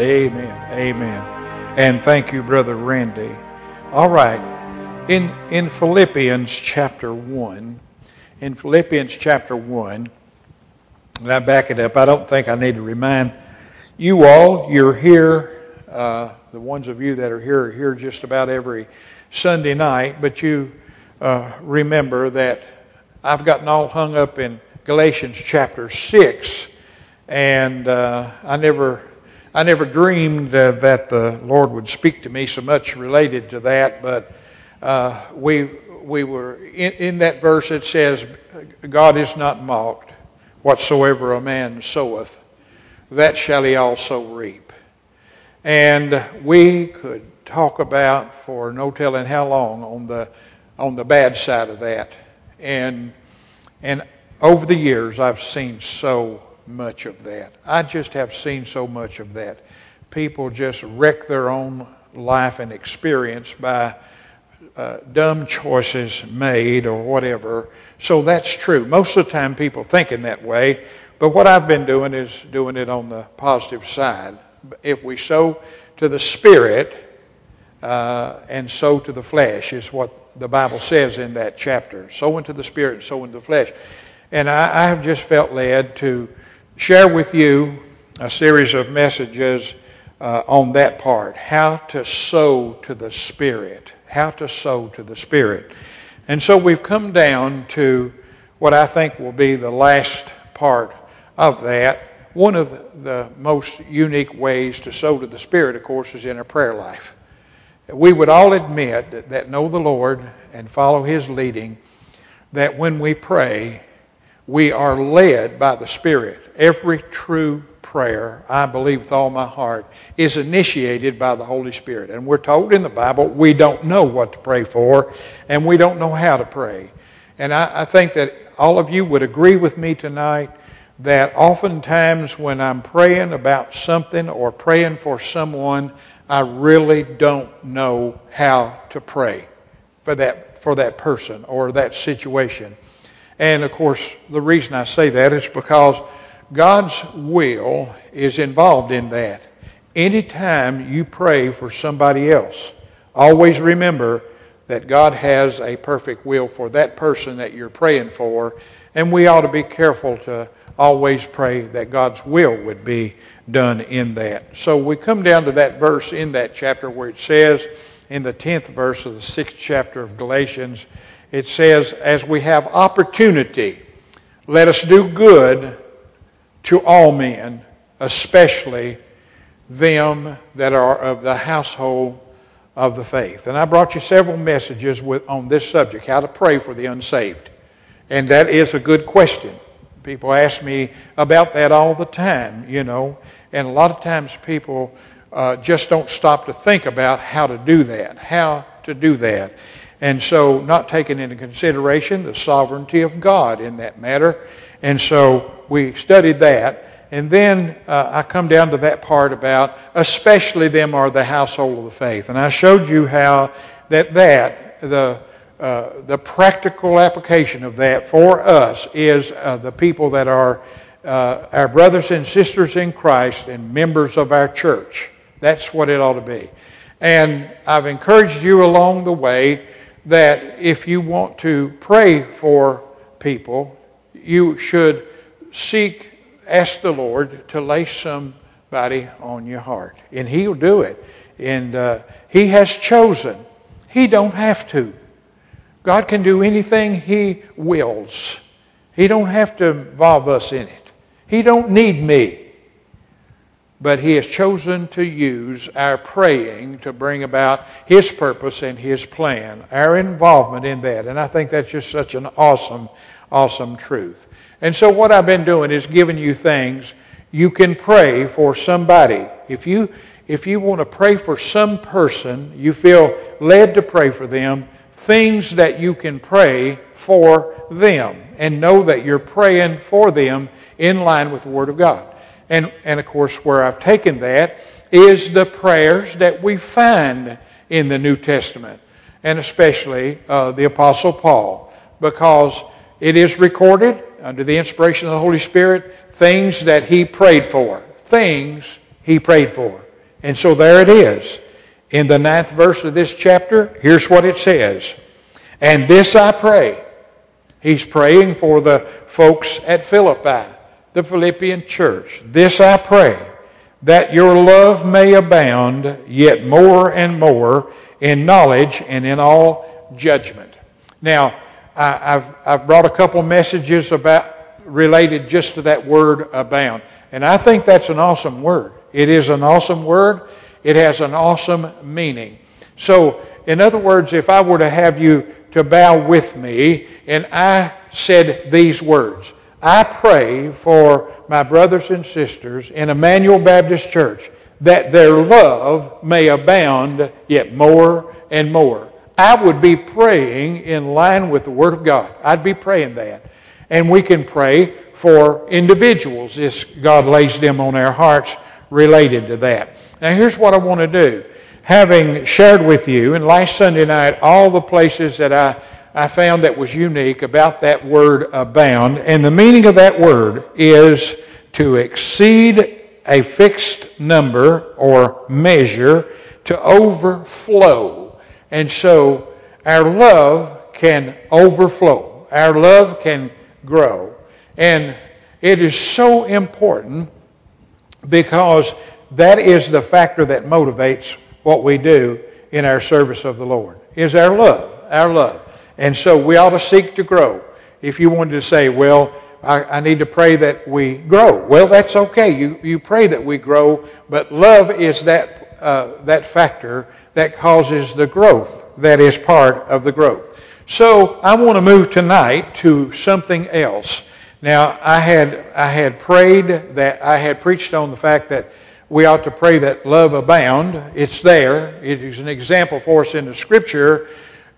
Amen. Amen. And thank you, Brother Randy. All right. In, in Philippians chapter 1, in Philippians chapter 1, and I back it up, I don't think I need to remind you all, you're here, uh, the ones of you that are here are here just about every Sunday night, but you uh, remember that I've gotten all hung up in Galatians chapter 6, and uh, I never I never dreamed uh, that the Lord would speak to me so much related to that, but uh, we, we were in, in, that verse it says, God is not mocked. Whatsoever a man soweth, that shall he also reap. And we could talk about for no telling how long on the, on the bad side of that. And, and over the years, I've seen so much of that. I just have seen so much of that. People just wreck their own life and experience by uh, dumb choices made or whatever. So that's true. Most of the time, people think in that way. But what I've been doing is doing it on the positive side. If we sow to the Spirit uh, and sow to the flesh, is what the Bible says in that chapter. Sow into the Spirit and sow into the flesh. And I, I have just felt led to share with you a series of messages uh, on that part how to sow to the Spirit. How to sow to the Spirit. And so we've come down to what I think will be the last part of that. One of the most unique ways to sow to the Spirit, of course, is in a prayer life. We would all admit that, that know the Lord and follow His leading, that when we pray, we are led by the Spirit. Every true prayer, I believe with all my heart, is initiated by the Holy Spirit. And we're told in the Bible we don't know what to pray for, and we don't know how to pray. And I, I think that all of you would agree with me tonight that oftentimes when I'm praying about something or praying for someone, I really don't know how to pray for that, for that person or that situation. And of course, the reason I say that is because God's will is involved in that. Anytime you pray for somebody else, always remember that God has a perfect will for that person that you're praying for, and we ought to be careful to always pray that God's will would be done in that. So we come down to that verse in that chapter where it says, in the 10th verse of the 6th chapter of Galatians, it says, As we have opportunity, let us do good to all men, especially them that are of the household of the faith. And I brought you several messages with, on this subject how to pray for the unsaved. And that is a good question. People ask me about that all the time, you know. And a lot of times people uh, just don't stop to think about how to do that, how to do that. And so, not taking into consideration the sovereignty of God in that matter. And so, we studied that. And then uh, I come down to that part about, especially them are the household of the faith. And I showed you how that, that the, uh, the practical application of that for us is uh, the people that are uh, our brothers and sisters in Christ and members of our church. That's what it ought to be. And I've encouraged you along the way that if you want to pray for people, you should seek, ask the Lord to lay somebody on your heart. And He'll do it. And uh, He has chosen. He don't have to. God can do anything He wills. He don't have to involve us in it. He don't need me but He has chosen to use our praying to bring about His purpose and His plan, our involvement in that. And I think that's just such an awesome, awesome truth. And so, what I've been doing is giving you things you can pray for somebody. If you, if you want to pray for some person, you feel led to pray for them, things that you can pray for them and know that you're praying for them in line with the Word of God. And, and of course, where I've taken that is the prayers that we find in the New Testament, and especially uh, the Apostle Paul, because it is recorded under the inspiration of the Holy Spirit things that he prayed for. Things he prayed for. And so there it is. In the ninth verse of this chapter, here's what it says. And this I pray. He's praying for the folks at Philippi, the Philippian church. This I pray, that your love may abound yet more and more in knowledge and in all judgment. Now, I, have I've brought a couple messages about related just to that word abound. And I think that's an awesome word. It is an awesome word. It has an awesome meaning. So, in other words, if I were to have you to bow with me and I said these words, I pray for my brothers and sisters in Emmanuel Baptist Church that their love may abound yet more and more. I would be praying in line with the Word of God. I'd be praying that. And we can pray for individuals if God lays them on our hearts related to that. Now, here's what I want to do. Having shared with you, and last Sunday night, all the places that I, I found that was unique about that word abound, and the meaning of that word is to exceed a fixed number or measure to overflow. And so our love can overflow. Our love can grow. And it is so important because that is the factor that motivates what we do in our service of the Lord, is our love, our love. And so we ought to seek to grow. If you wanted to say, well, I, I, need to pray that we grow. Well, that's okay. You, you pray that we grow, but love is that, uh, that factor that causes the growth that is part of the growth. So I want to move tonight to something else. Now, I had, I had prayed that, I had preached on the fact that we ought to pray that love abound. It's there. It is an example for us in the scripture.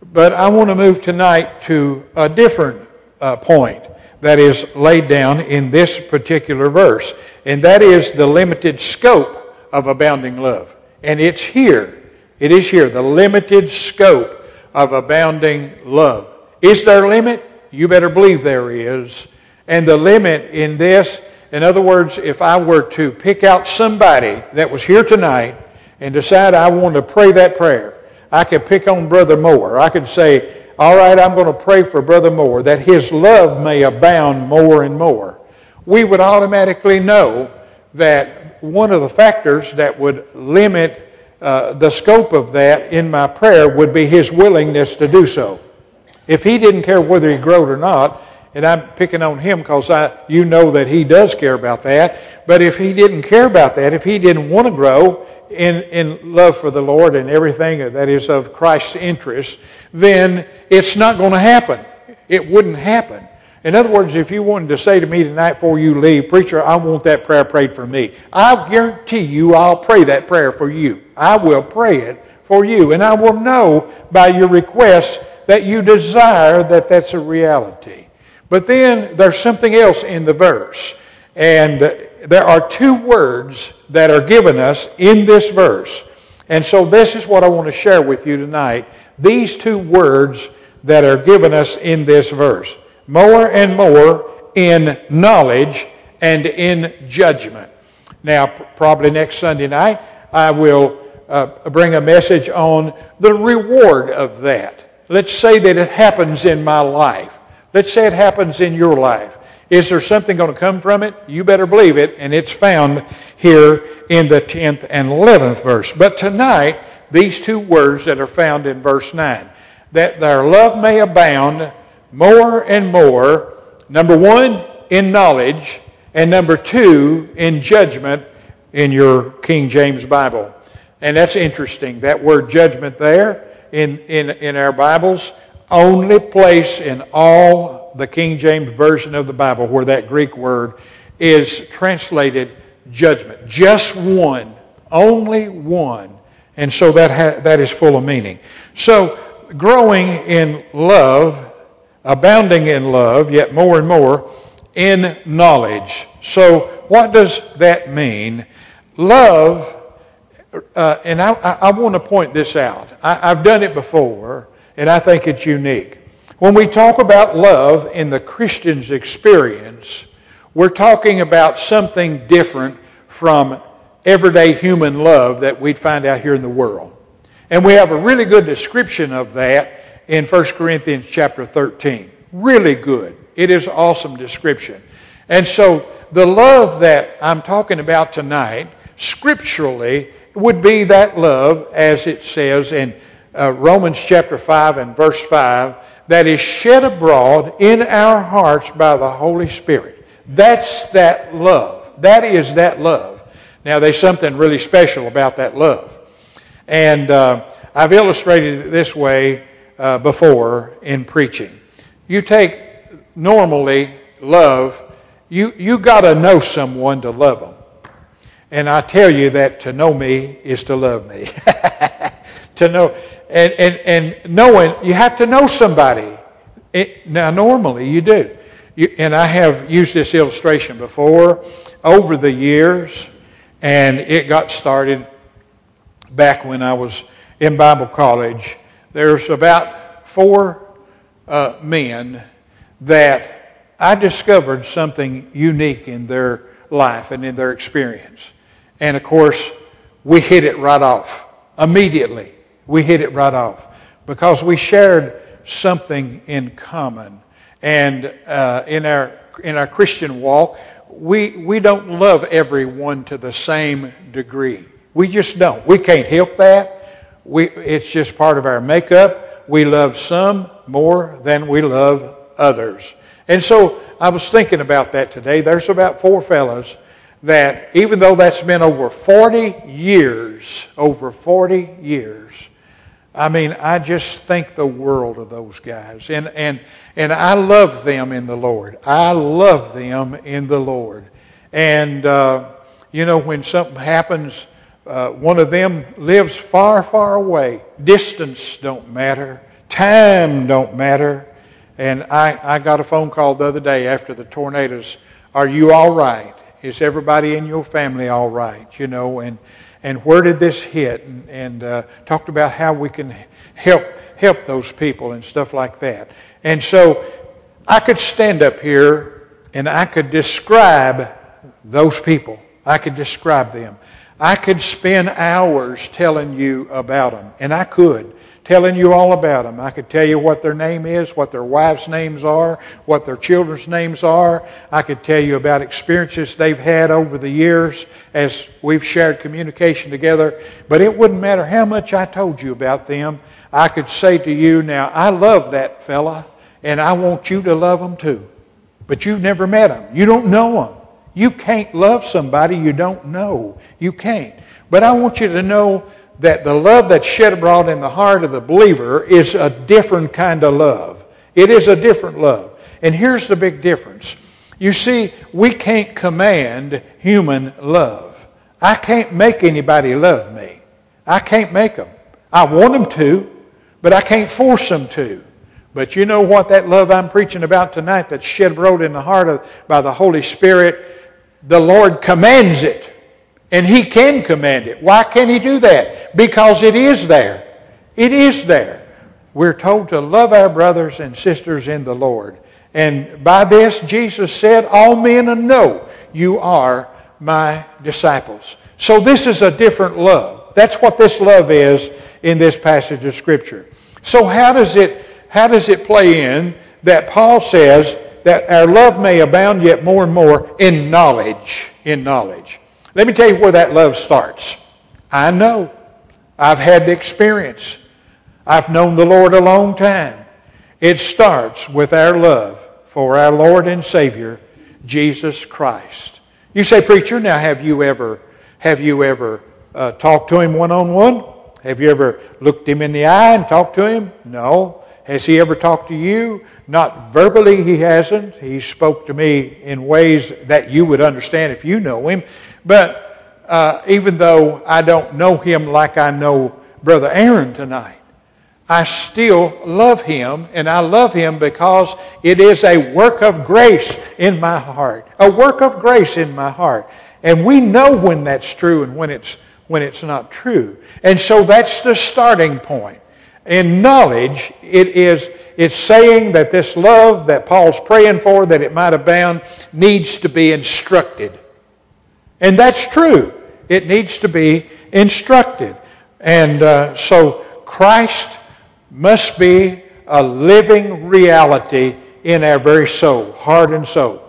But I want to move tonight to a different uh, point that is laid down in this particular verse. And that is the limited scope of abounding love. And it's here. It is here. The limited scope of abounding love. Is there a limit? You better believe there is. And the limit in this, in other words, if I were to pick out somebody that was here tonight and decide I want to pray that prayer, I could pick on Brother Moore. I could say, all right, I'm going to pray for Brother Moore that his love may abound more and more. We would automatically know that one of the factors that would limit uh, the scope of that in my prayer would be his willingness to do so. If he didn't care whether he growed or not, and I'm picking on him because I, you know that he does care about that. But if he didn't care about that, if he didn't want to grow in, in love for the Lord and everything that is of Christ's interest, then it's not going to happen. It wouldn't happen. In other words, if you wanted to say to me tonight before you leave, Preacher, I want that prayer prayed for me, I guarantee you I'll pray that prayer for you. I will pray it for you. And I will know by your request that you desire that that's a reality. But then there's something else in the verse. And there are two words that are given us in this verse. And so this is what I want to share with you tonight. These two words that are given us in this verse more and more in knowledge and in judgment. Now, probably next Sunday night, I will uh, bring a message on the reward of that. Let's say that it happens in my life. Let's say it happens in your life. Is there something going to come from it? You better believe it, and it's found here in the 10th and 11th verse. But tonight, these two words that are found in verse 9 that their love may abound more and more, number one, in knowledge, and number two, in judgment in your King James Bible. And that's interesting. That word judgment there in, in, in our Bibles, only place in all the King James Version of the Bible where that Greek word is translated judgment. Just one, only one. And so that, ha- that is full of meaning. So, growing in love abounding in love, yet more and more in knowledge. So, what does that mean? Love, uh, and I, I, want to point this out. I, I've done it before, and I think it's unique. When we talk about love in the Christian's experience, we're talking about something different from everyday human love that we'd find out here in the world. And we have a really good description of that in 1 Corinthians chapter 13. Really good. It is awesome description. And so the love that I'm talking about tonight, scripturally, would be that love, as it says in uh, Romans chapter 5 and verse 5, that is shed abroad in our hearts by the Holy Spirit. That's that love. That is that love. Now, there's something really special about that love. And uh, I've illustrated it this way uh, before in preaching. You take normally love, you, you got to know someone to love them. And I tell you that to know me is to love me. to know, and, and, and knowing, you have to know somebody. It, now, normally you do. You, and I have used this illustration before over the years, and it got started back when I was in Bible college. There's about four uh, men that I discovered something unique in their life and in their experience. And of course, we hit it right off immediately we hit it right off because we shared something in common. And uh, in, our, in our Christian walk, we, we don't love everyone to the same degree. We just don't. We can't help that. We, it's just part of our makeup. We love some more than we love others. And so I was thinking about that today. There's about four fellows that, even though that's been over 40 years, over 40 years, I mean, I just think the world of those guys. And, and, and I love them in the Lord. I love them in the Lord. And, uh, you know, when something happens, uh, one of them lives far, far away. Distance don't matter. Time don't matter. And I, I got a phone call the other day after the tornadoes. Are you all right? Is everybody in your family all right? You know, and and where did this hit, and, and uh, talked about how we can help help those people and stuff like that. And so I could stand up here and I could describe those people. I could describe them. I could spend hours telling you about them, and I could telling you all about them. I could tell you what their name is, what their wives' names are, what their children's names are. I could tell you about experiences they've had over the years as we've shared communication together. But it wouldn't matter how much I told you about them. I could say to you, now, I love that fella, and I want you to love him too. But you've never met him. You don't know him. You can't love somebody you don't know. You can't. But I want you to know that the love that's shed abroad in the heart of the believer is a different kind of love. It is a different love. And here's the big difference. You see, we can't command human love. I can't make anybody love me. I can't make them. I want them to, but I can't force them to. But you know what that love I'm preaching about tonight that's shed abroad in the heart of, by the Holy Spirit, the Lord commands it. And He can command it. Why can He do that? Because it is there. It is there. We're told to love our brothers and sisters in the Lord. And by this, Jesus said, All men know you are my disciples. So this is a different love. That's what this love is in this passage of Scripture. So how does it, how does it play in that Paul says that our love may abound yet more and more in knowledge? In knowledge. Let me tell you where that love starts. I know. I've had the experience. I've known the Lord a long time. It starts with our love for our Lord and Savior, Jesus Christ. You say, preacher, now have you ever have you ever uh, talked to him one on one? Have you ever looked him in the eye and talked to him? No. Has he ever talked to you? Not verbally, he hasn't. He spoke to me in ways that you would understand if you know him. But uh, even though I don't know him like I know Brother Aaron tonight, I still love him, and I love him because it is a work of grace in my heart. A work of grace in my heart. And we know when that's true and when it's, when it's not true. And so that's the starting point. In knowledge, it is it's saying that this love that Paul's praying for, that it might abound, needs to be instructed. And that's true. It needs to be instructed. And uh, so Christ must be a living reality in our very soul, heart and soul.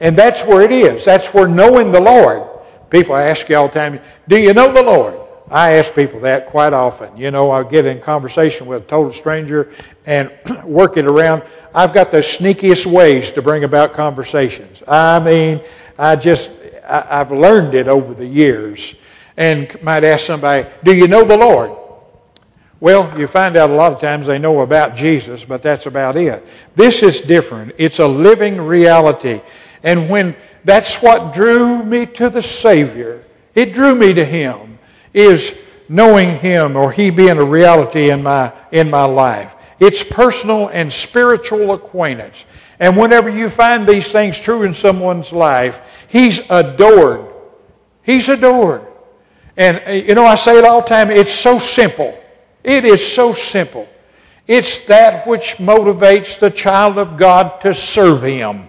And that's where it is. That's where knowing the Lord. People ask you all the time, Do you know the Lord? I ask people that quite often. You know, I'll get in conversation with a total stranger and work it around. I've got the sneakiest ways to bring about conversations. I mean, I just, I, have learned it over the years. And might ask somebody, Do you know the Lord? Well, you find out a lot of times they know about Jesus, but that's about it. This is different. It's a living reality. And when that's what drew me to the Savior, it drew me to Him, is knowing Him or He being a reality in my, in my life. It's personal and spiritual acquaintance. And whenever you find these things true in someone's life, He's adored. He's adored. And, uh, you know, I say it all the time, it's so simple. It is so simple. It's that which motivates the child of God to serve Him.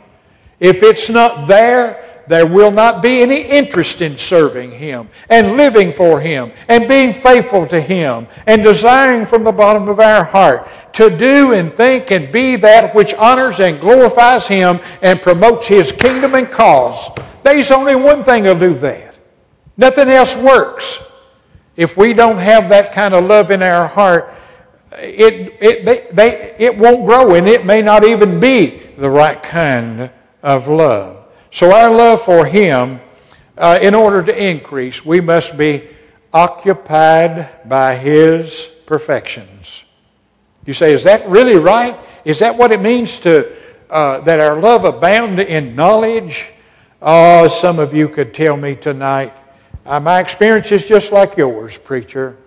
If it's not there, there will not be any interest in serving Him and living for Him and being faithful to Him and desiring from the bottom of our heart to do and think and be that which honors and glorifies Him and promotes His kingdom and cause. There's only one thing that'll do that. Nothing else works. If we don't have that kind of love in our heart, it, it, they, they, it won't grow and it may not even be the right kind of love. So, our love for Him, uh, in order to increase, we must be occupied by His perfections. You say, is that really right? Is that what it means to uh, that our love abound in knowledge? Oh, some of you could tell me tonight uh, my experience is just like yours, preacher.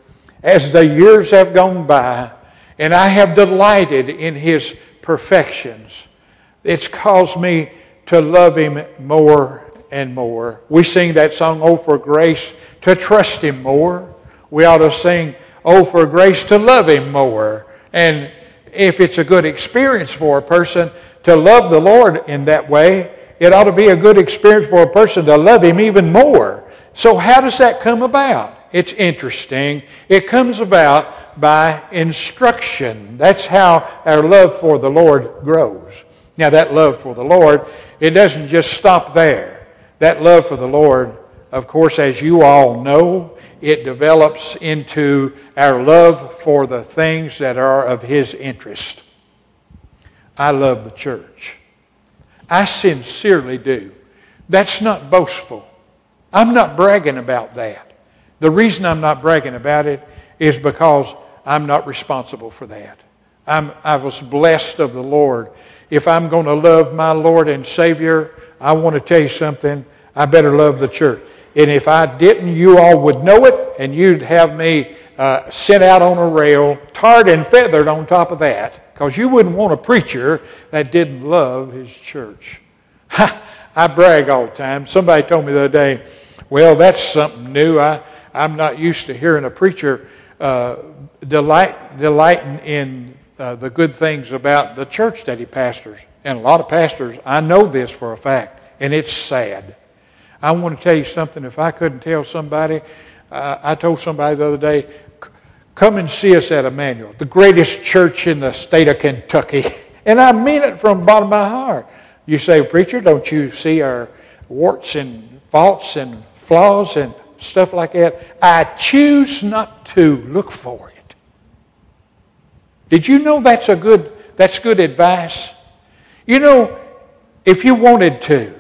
As the years have gone by, and I have delighted in His perfections, it's caused me to love Him more and more. We sing that song, Oh, for grace to trust Him more. We ought to sing, Oh, for grace to love Him more. And if it's a good experience for a person to love the Lord in that way, it ought to be a good experience for a person to love Him even more. So, how does that come about? It's interesting. It comes about by instruction. That's how our love for the Lord grows. Now, that love for the Lord, it doesn't just stop there. That love for the Lord, of course, as you all know, it develops into our love for the things that are of His interest. I love the church. I sincerely do. That's not boastful. I'm not bragging about that. The reason I'm not bragging about it is because I'm not responsible for that. I'm, I was blessed of the Lord. If I'm going to love my Lord and Savior, I want to tell you something. I better love the church. And if I didn't, you all would know it, and you'd have me uh, sent out on a rail, tarred and feathered on top of that, because you wouldn't want a preacher that didn't love his church. I brag all the time. Somebody told me the other day, well, that's something new. I, I'm not used to hearing a preacher uh, delight, delighting in uh, the good things about the church that he pastors. And a lot of pastors, I know this for a fact, and it's sad. I want to tell you something. If I couldn't tell somebody, uh, I told somebody the other day, come and see us at Emmanuel, the greatest church in the state of Kentucky. And I mean it from the bottom of my heart. You say, Preacher, don't you see our warts and faults and flaws and stuff like that, I choose not to look for it. Did you know that's a good that's good advice? You know, if you wanted to,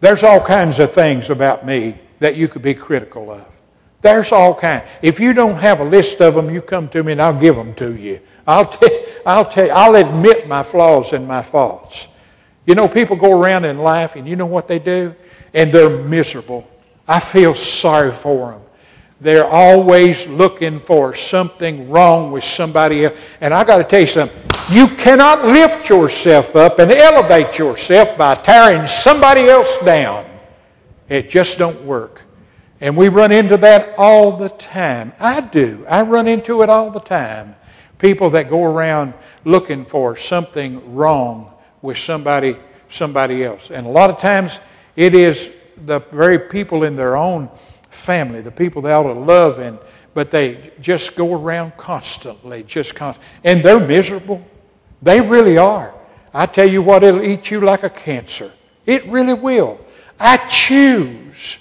there's all kinds of things about me that you could be critical of. There's all kinds. If you don't have a list of them, you come to me and I'll give them to you. I'll tell, I'll tell, I'll admit my flaws and my faults. You know, people go around in life and you know what they do? And they're miserable. I feel sorry for them. They're always looking for something wrong with somebody else. And I got to tell you something. You cannot lift yourself up and elevate yourself by tearing somebody else down. It just don't work. And we run into that all the time. I do. I run into it all the time. People that go around looking for something wrong with somebody somebody else. And a lot of times it is the very people in their own family, the people they ought to love, and but they just go around constantly, just constant, and they're miserable. They really are. I tell you what, it'll eat you like a cancer. It really will. I choose,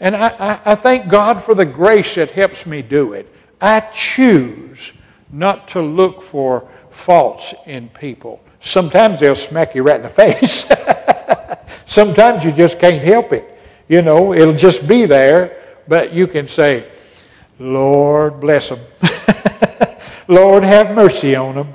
and I, I, I thank God for the grace that helps me do it. I choose not to look for faults in people. Sometimes they'll smack you right in the face. Sometimes you just can't help it. You know, it'll just be there, but you can say, Lord, bless them. Lord, have mercy on them.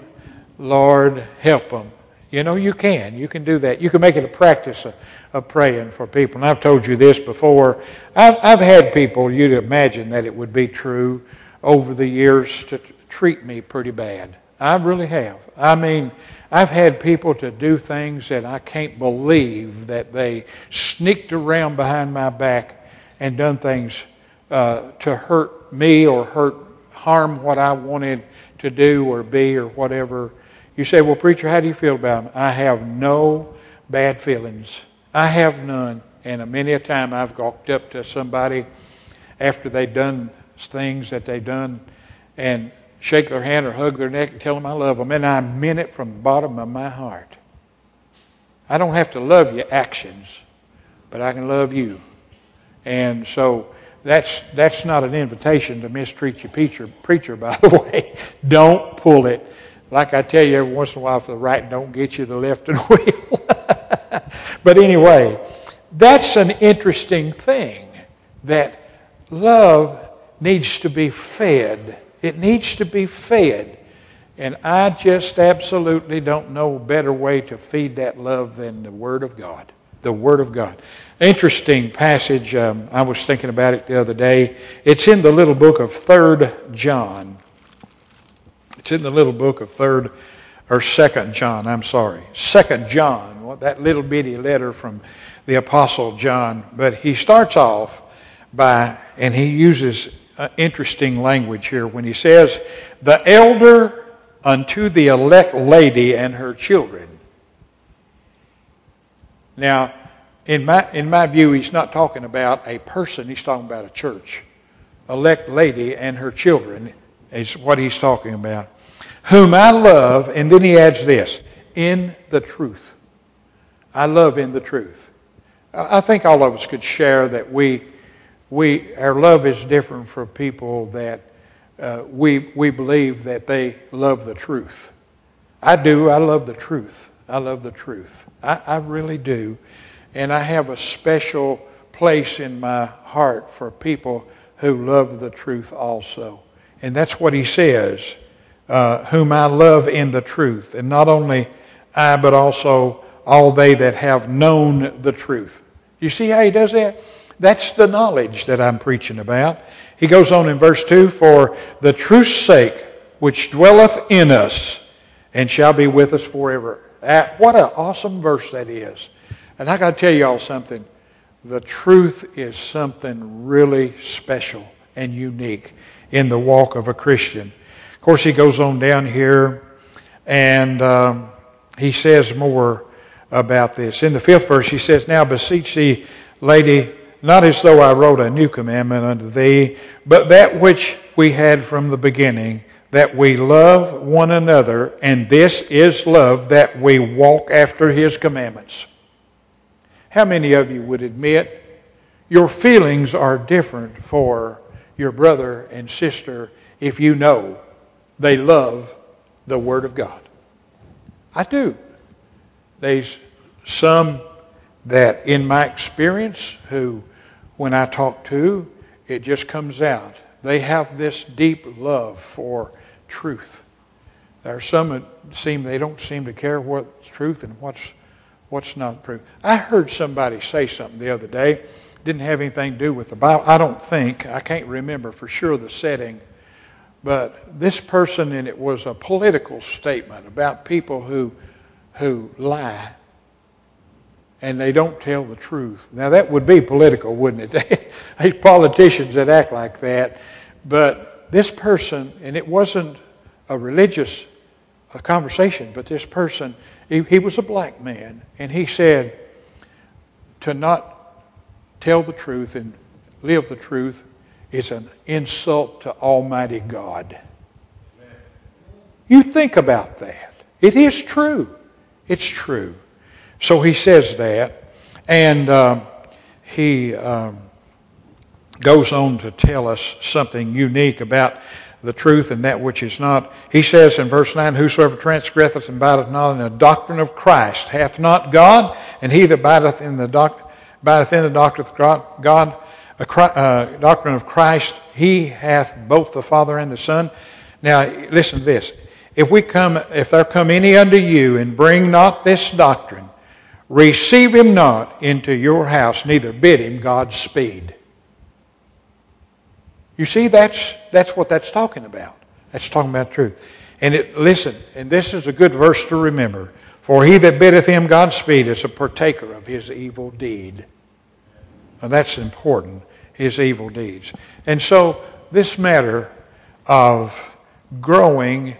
Lord, help them. You know, you can. You can do that. You can make it a practice of, of praying for people. And I've told you this before. I've, I've had people, you'd imagine that it would be true, over the years to treat me pretty bad. I really have. I mean, I've had people to do things that I can't believe that they sneaked around behind my back and done things uh, to hurt me or hurt harm what I wanted to do or be or whatever. You say, well, preacher, how do you feel about them? I have no bad feelings. I have none. And many a time I've walked up to somebody after they've done things that they've done and shake their hand or hug their neck and tell them I love them. And I mean it from the bottom of my heart. I don't have to love your actions, but I can love you. And so that's, that's not an invitation to mistreat your preacher, preacher, by the way. don't pull it. Like I tell you every once in a while, for the right don't get you, the left and wheel. but anyway, that's an interesting thing that love needs to be fed it needs to be fed. And I just absolutely don't know a better way to feed that love than the Word of God. The Word of God. Interesting passage. Um, I was thinking about it the other day. It's in the little book of Third John. It's in the little book of Third or Second John. I'm sorry, Second John. That little bitty letter from the Apostle John. But he starts off by, and he uses uh, interesting language here when he says, The elder unto the elect lady and her children. Now, in my, in my view, he's not talking about a person, he's talking about a church. Elect lady and her children is what he's talking about. Whom I love, and then he adds this in the truth. I love in the truth. I think all of us could share that we we, our love is different for people that uh, we, we believe that they love the truth. I do. I love the truth. I love the truth. I, I really do. And I have a special place in my heart for people who love the truth also. And that's what he says, uh, whom I love in the truth. And not only I, but also all they that have known the truth. You see how he does that? That's the knowledge that I'm preaching about. He goes on in verse 2 For the truth's sake, which dwelleth in us, and shall be with us forever. what an awesome verse that is. And I got to tell y'all something. The truth is something really special and unique in the walk of a Christian. Of course, he goes on down here and um, he says more about this. In the fifth verse, he says, Now beseech thee, lady, not as though I wrote a new commandment unto thee, but that which we had from the beginning, that we love one another, and this is love, that we walk after his commandments. How many of you would admit your feelings are different for your brother and sister if you know they love the Word of God? I do. There's some that, in my experience, who when I talk to, it just comes out. They have this deep love for truth. There are some that seem they don't seem to care what's truth and what's what's not truth. I heard somebody say something the other day. Didn't have anything to do with the Bible. I don't think. I can't remember for sure the setting. But this person, and it was a political statement about people who who lie and they don't tell the truth. Now, that would be political, wouldn't it? These politicians that act like that. But this person, and it wasn't a religious a conversation, but this person, he, he was a black man, and he said to not tell the truth and live the truth is an insult to Almighty God. You think about that. It is true. It's true. So he says that, and um, he um, goes on to tell us something unique about the truth and that which is not. He says in verse 9, Whosoever transgresseth and abideth not in the doctrine of Christ hath not God, and he that abideth in the, doc- abideth in the doctrine of God, uh, doctrine of Christ, he hath both the Father and the Son. Now, listen to this. If we come, if there come any unto you and bring not this doctrine, receive him not into your house, neither bid him Godspeed. You see, that's, that's what that's talking about. That's talking about truth. And it, listen, and this is a good verse to remember. For he that biddeth him Godspeed is a partaker of his evil deed. And that's important, his evil deeds. And so, this matter of growing,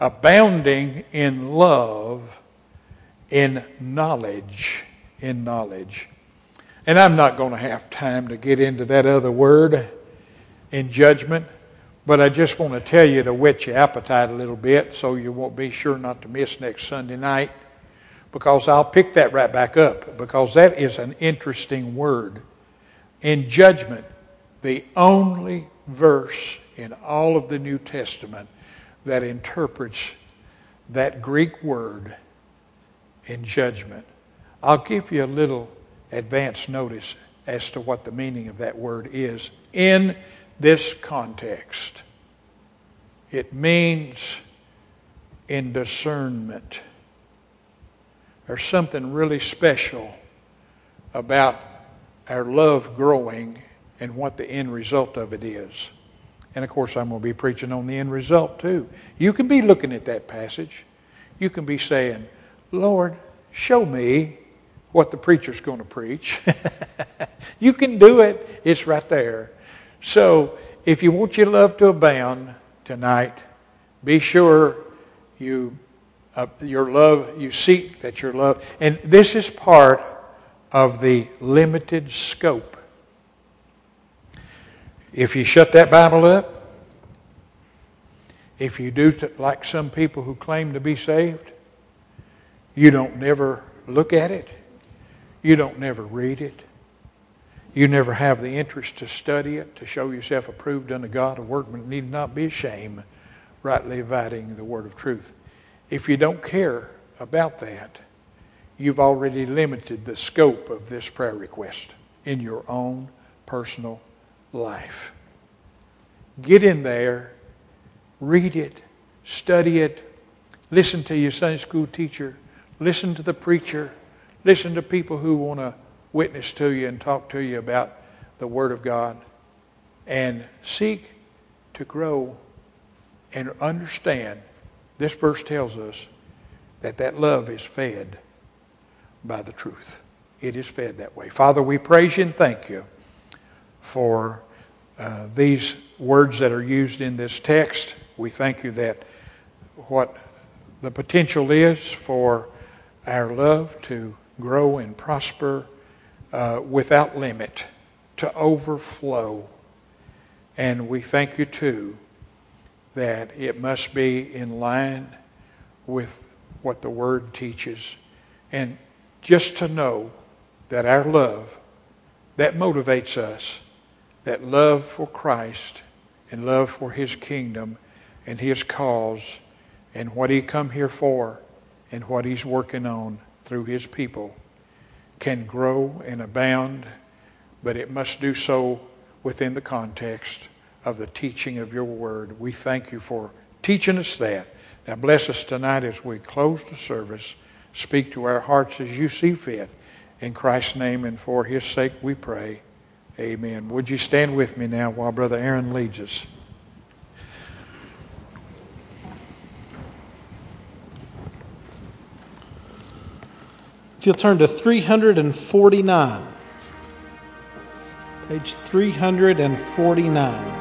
abounding in love, in knowledge, in knowledge. And I'm not going to have time to get into that other word in judgment. But I just want to tell you to whet your appetite a little bit so you won't be sure not to miss next Sunday night because I'll pick that right back up because that is an interesting word. In judgment, the only verse in all of the New Testament that interprets that Greek word in judgment. I'll give you a little advance notice as to what the meaning of that word is in this context. It means in discernment. There's something really special about our love growing and what the end result of it is. And of course, I'm going to be preaching on the end result too. You can be looking at that passage. You can be saying, Lord, show me what the preacher's going to preach. you can do it, it's right there. So, if you want your love to abound tonight, be sure you uh, your love you seek that your love and this is part of the limited scope. If you shut that Bible up, if you do like some people who claim to be saved, you don't never look at it. You don't never read it. You never have the interest to study it, to show yourself approved unto God, a workman need not be ashamed, rightly dividing the word of truth. If you don't care about that, you've already limited the scope of this prayer request in your own personal life. Get in there, read it, study it, listen to your Sunday school teacher, listen to the preacher, listen to people who want to witness to you and talk to you about the Word of God and seek to grow and understand. This verse tells us that that love is fed by the truth. It is fed that way. Father, we praise you and thank you for uh, these words that are used in this text. We thank you that what the potential is for our love to grow and prosper uh, without limit, to overflow. And we thank you too that it must be in line with what the Word teaches. And just to know that our love, that motivates us, that love for Christ and love for His kingdom and His cause and what He come here for and what He's working on through His people can grow and abound, but it must do so within the context of the teaching of your word. We thank you for teaching us that. Now, bless us tonight as we close the service. Speak to our hearts as you see fit. In Christ's name and for his sake we pray. Amen. Would you stand with me now while Brother Aaron leads us? If you'll turn to 349, page 349.